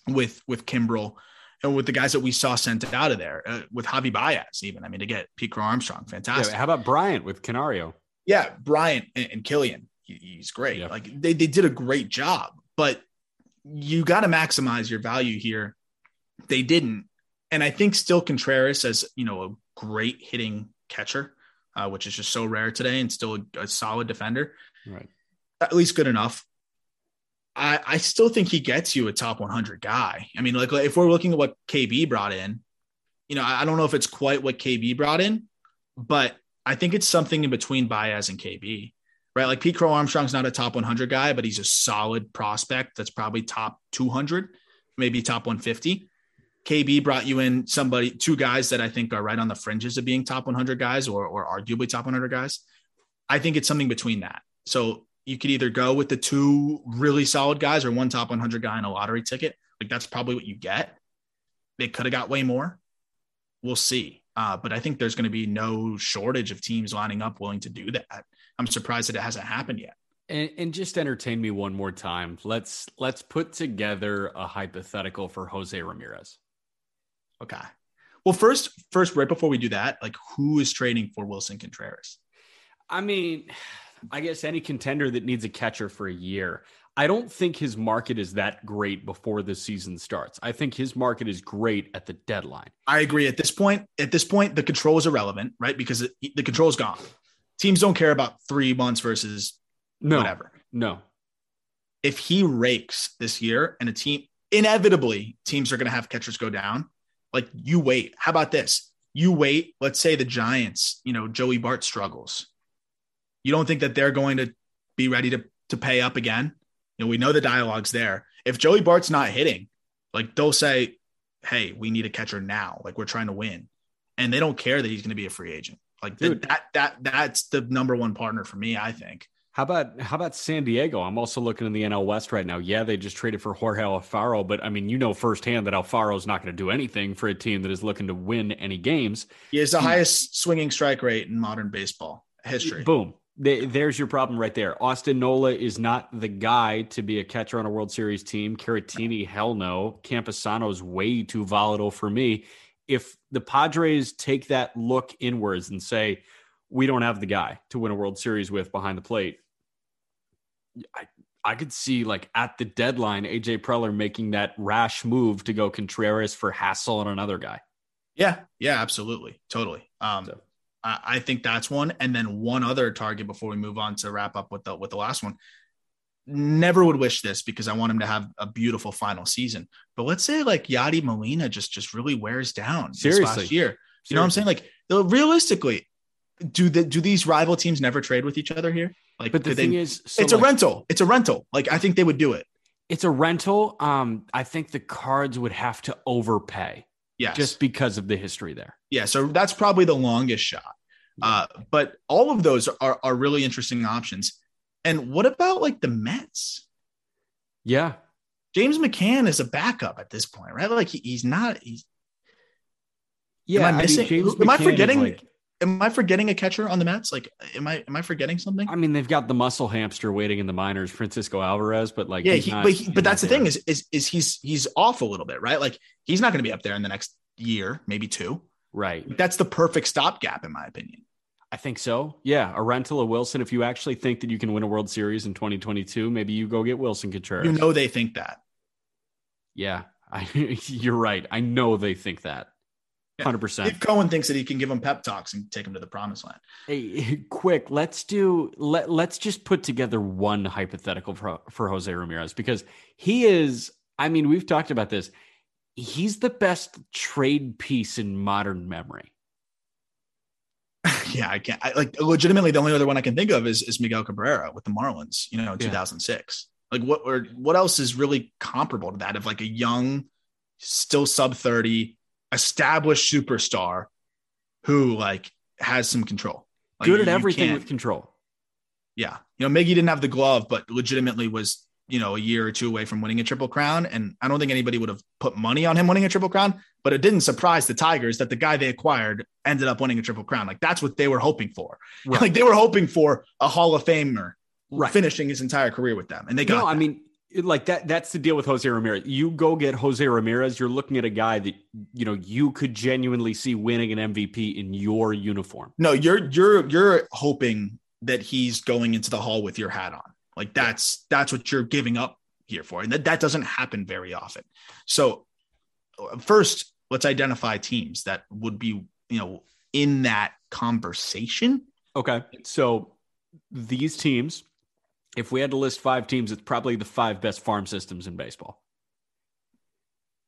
with with Kimbrel, and with the guys that we saw sent out of there, uh, with Javi Baez, even. I mean, to get Pete Crow Armstrong, yeah. fantastic. How about Bryant with Canario? Yeah, Bryant and, and Kilian, he, he's great. Yeah. Like they they did a great job, but you got to maximize your value here. They didn't, and I think still Contreras as you know a great hitting catcher, uh, which is just so rare today, and still a, a solid defender, Right. at least good enough. I I still think he gets you a top 100 guy. I mean, like if we're looking at what KB brought in, you know, I I don't know if it's quite what KB brought in, but I think it's something in between Baez and KB, right? Like Pete Crow Armstrong's not a top 100 guy, but he's a solid prospect that's probably top 200, maybe top 150. KB brought you in somebody, two guys that I think are right on the fringes of being top 100 guys or, or arguably top 100 guys. I think it's something between that. So you could either go with the two really solid guys or one top 100 guy in a lottery ticket. Like that's probably what you get. They could have got way more. We'll see. Uh, but I think there's going to be no shortage of teams lining up willing to do that. I'm surprised that it hasn't happened yet. And, and, just entertain me one more time. Let's let's put together a hypothetical for Jose Ramirez. Okay. Well, first, first, right before we do that, like who is trading for Willson Contreras? I mean, I guess any contender that needs a catcher for a year. I don't think his market is that great before the season starts. I think his market is great at the deadline. I agree. At this point, at this point, the control is irrelevant, right? Because it, the control is gone. Teams don't care about three months versus no, whatever. No. If he rakes this year and a team, inevitably, teams are going to have catchers go down. Like you wait. How about this? You wait. Let's say the Giants, you know, Joey Bart struggles. You don't think that they're going to be ready to to pay up again? You know, we know the dialogue's there. If Joey Bart's not hitting, like they'll say, "Hey, we need a catcher now. Like we're trying to win," and they don't care that he's going to be a free agent. Like Dude, that that that's the number one partner for me. I think. How about how about San Diego? I'm also looking in the NL West right now. Yeah, they just traded for Jorge Alfaro, but I mean, you know firsthand that Alfaro's not going to do anything for a team that is looking to win any games. He has the he, highest swinging strike rate in modern baseball history. Boom there's your problem right there. Austin Nola is not the guy to be a catcher on a World Series team. Caratini, hell no. Campusano's way too volatile for me. If the Padres take that look inwards and say, we don't have the guy to win a World Series with behind the plate, I, I could see like at the deadline, AJ Preller making that rash move to go Contreras for Hassell and another guy. Yeah, yeah, absolutely. Totally. Um, so. I think that's one. And then one other target before we move on to wrap up with the with the last one. Never would wish this because I want him to have a beautiful final season. But let's say like Yadi Molina just just really wears down Seriously. this last year. You Seriously. know what I'm saying? Like realistically, do the do these rival teams never trade with each other here? Like, but the thing they, is, so it's like, a rental. It's a rental. Like I think they would do it. It's a rental. Um, I think the Cards would have to overpay. Yes. Just because of the history there. Yeah. So that's probably the longest shot. Uh, but all of those are, are really interesting options. And what about like the Mets? Yeah. James McCann is a backup at this point, right? Like he, he's not, he's, yeah. Am I missing? I mean, am I forgetting? Like, am I forgetting a catcher on the Mets? Like, am I am I forgetting something? I mean, they've got the muscle hamster waiting in the minors, Francisco Alvarez, but like, yeah, he, not, but he, but that's the thing is is is he's he's off a little bit, right? Like, he's not going to be up there in the next year, maybe two. Right. That's the perfect stopgap, in my opinion. I think so. Yeah, a rental of Willson. If you actually think that you can win a World Series in 2022, maybe you go get Willson Contreras. You know they think that. Yeah, I, you're right. I know they think that. Hundred percent. If Cohen thinks that he can give him pep talks and take him to the promised land. Hey, quick, let's do let let's just put together one hypothetical for, for Jose Ramirez because he is. I mean, we've talked about this. He's the best trade piece in modern memory. yeah, I can't. I, like legitimately, the only other one I can think of is, is Miguel Cabrera with the Marlins. You know, in yeah. 2006. Like what or what else is really comparable to that of like a young, still sub 30, established superstar who like has some control. Like, Good at everything with control. Yeah, you know, Miggy didn't have the glove, but legitimately was you know, a year or two away from winning a triple crown. And I don't think anybody would have put money on him winning a triple crown, but it didn't surprise the Tigers that the guy they acquired ended up winning a triple crown. Like that's what they were hoping for. Right. Like they were hoping for a Hall of Famer right. finishing his entire career with them. And they got, no, that. I mean, like that, that's the deal with Jose Ramirez. You go get Jose Ramirez, you're looking at a guy that, you know, you could genuinely see winning an MVP in your uniform. No, you're, you're, you're hoping that he's going into the hall with your hat on. Like that's that's what you're giving up here for, and that that doesn't happen very often. So uh, first, let's identify teams that would be you know in that conversation. Okay, so these teams, if we had to list five teams, it's probably the five best farm systems in baseball.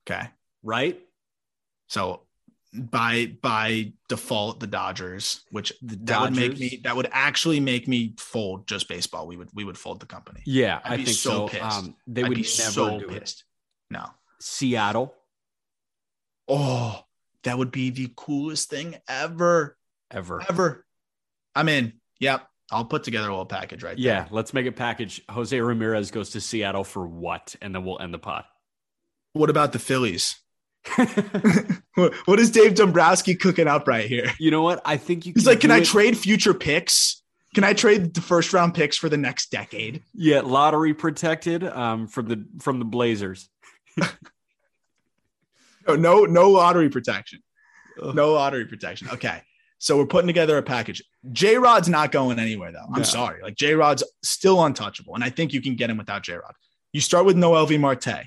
Okay, right? So by by default the Dodgers, which The that would make me that would actually make me fold just baseball. We would we would fold the company. Yeah, I'd I think so pissed. Um, they I'd would be never so do it. pissed. No. Seattle Oh, that would be the coolest thing ever. ever. Ever. I'm in. Yep. I'll put together a little package right Yeah, let's make a package. Jose Ramirez goes to Seattle for what? And then we'll end the pot. What about the Phillies? what what is Dave Dombrowski cooking up right here? you know what? I think you He's like, can I it- trade future picks? Can I trade the first round picks for the next decade? Yeah, lottery protected um, from the from the Blazers. No, no, no lottery protection. No lottery protection. Okay. So we're putting together a package. J Rod's not going anywhere though. I'm No. sorry. Like J Rod's still untouchable. And I think you can get him without J Rod. You start with Noelvi Marte.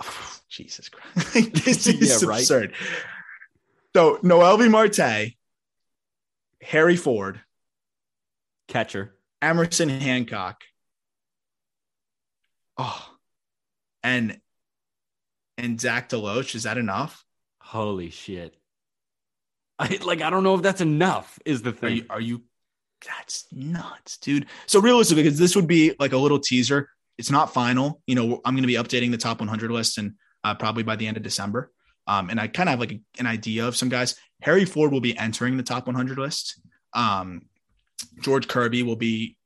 Jesus Christ. this is Yeah, right. absurd. So Noelvi Marte, Harry Ford, Catcher. Emerson Hancock. Oh, and and Zach DeLoach. Is that enough? Holy shit. I like I don't know if that's enough, is the Are thing. you? Are you? That's nuts, dude. So realistically, because this would be like a little teaser. It's not final. You know, I'm going to be updating the top 100 list and uh, probably by the end of December. Um, and I kind of have like a- an idea of some guys. Harry Ford will be entering the top 100 list. Um, George Kirby will be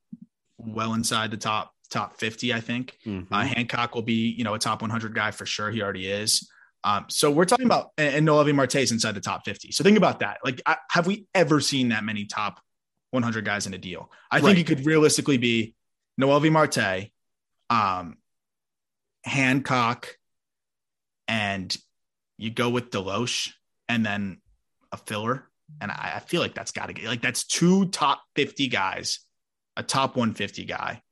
well inside the top top 50, I think. Mhm. Uh, Hancock will be, you know, a top 100 guy for sure. He already is. Um, so we're talking about, and, and Noel Marte is inside the top 50. So think about that. Like, I, have we ever seen that many top 100 guys in a deal? I Right. think it could realistically be Noel. Marte, um, Hancock, and you go with DeLoach and then a filler. And I, I feel like that's got to get like that's two top 50 guys, a top 150 guy,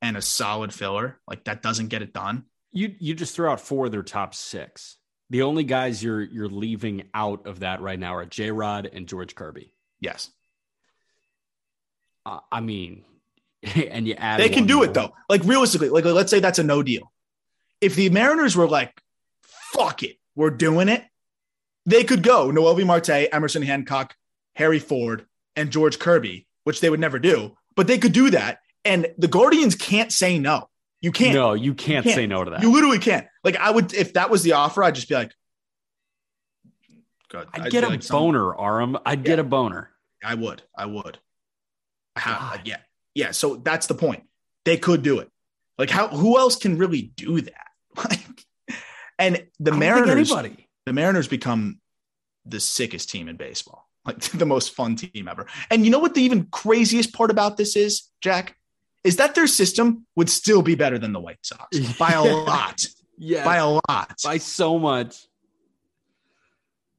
and a solid filler. Like that doesn't get it done. You you just throw out four of their top six. The only guys you're you're leaving out of that right now are J Rod and George Kirby. Yes. Uh, I mean, and you add They can do it though. Like realistically, like let's say that's a no deal. If the Mariners were like, fuck it, we're doing it, they could go Noelvi Marte, Emerson Hancock, Harry Ford, and George Kirby, which they would never do, but they could do that. And the Guardians can't say no. You can't. No, you can't, can't. say no to that. You literally can't. Like I would, if that was the offer, I'd just be like, good. I'd get a like, some- boner, Aram. I'd get a boner. I would. I would. I have, God. like, yeah. Yeah. So that's the point. They could do it. Like how who else can really do that? Like and the I don't think Mariners anybody. the Mariners become the sickest team in baseball. Like the most fun team ever. And you know what the even craziest part about this is, Jack? Is that their system would still be better than the White Sox by a lot. Yeah, By a lot. by so much.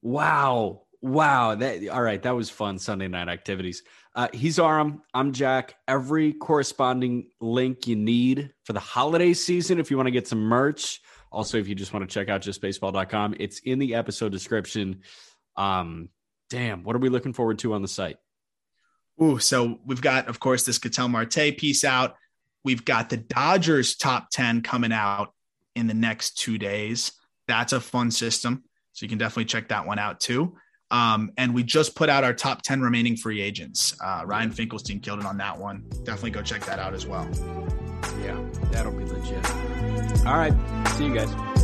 Wow. Wow. That all right. That was fun Sunday night activities. Uh, he's Aram. I'm Jack. Every corresponding link you need for the holiday season, if you want to get some merch. Also, if you just want to check out justbaseball.com, it's in the episode description. Um, damn, what are we looking forward to on the site? Ooh, so we've got, of course, this Ketel Marte piece out. We've got the Dodgers top 10 coming out in the next two days. That's a fun system. So you can definitely check that one out too. Um, and we just put out our top 10 remaining free agents. Uh, Ryan Finkelstein killed it on that one. Definitely go check that out as well. Yeah, that'll be legit. All right. See you guys.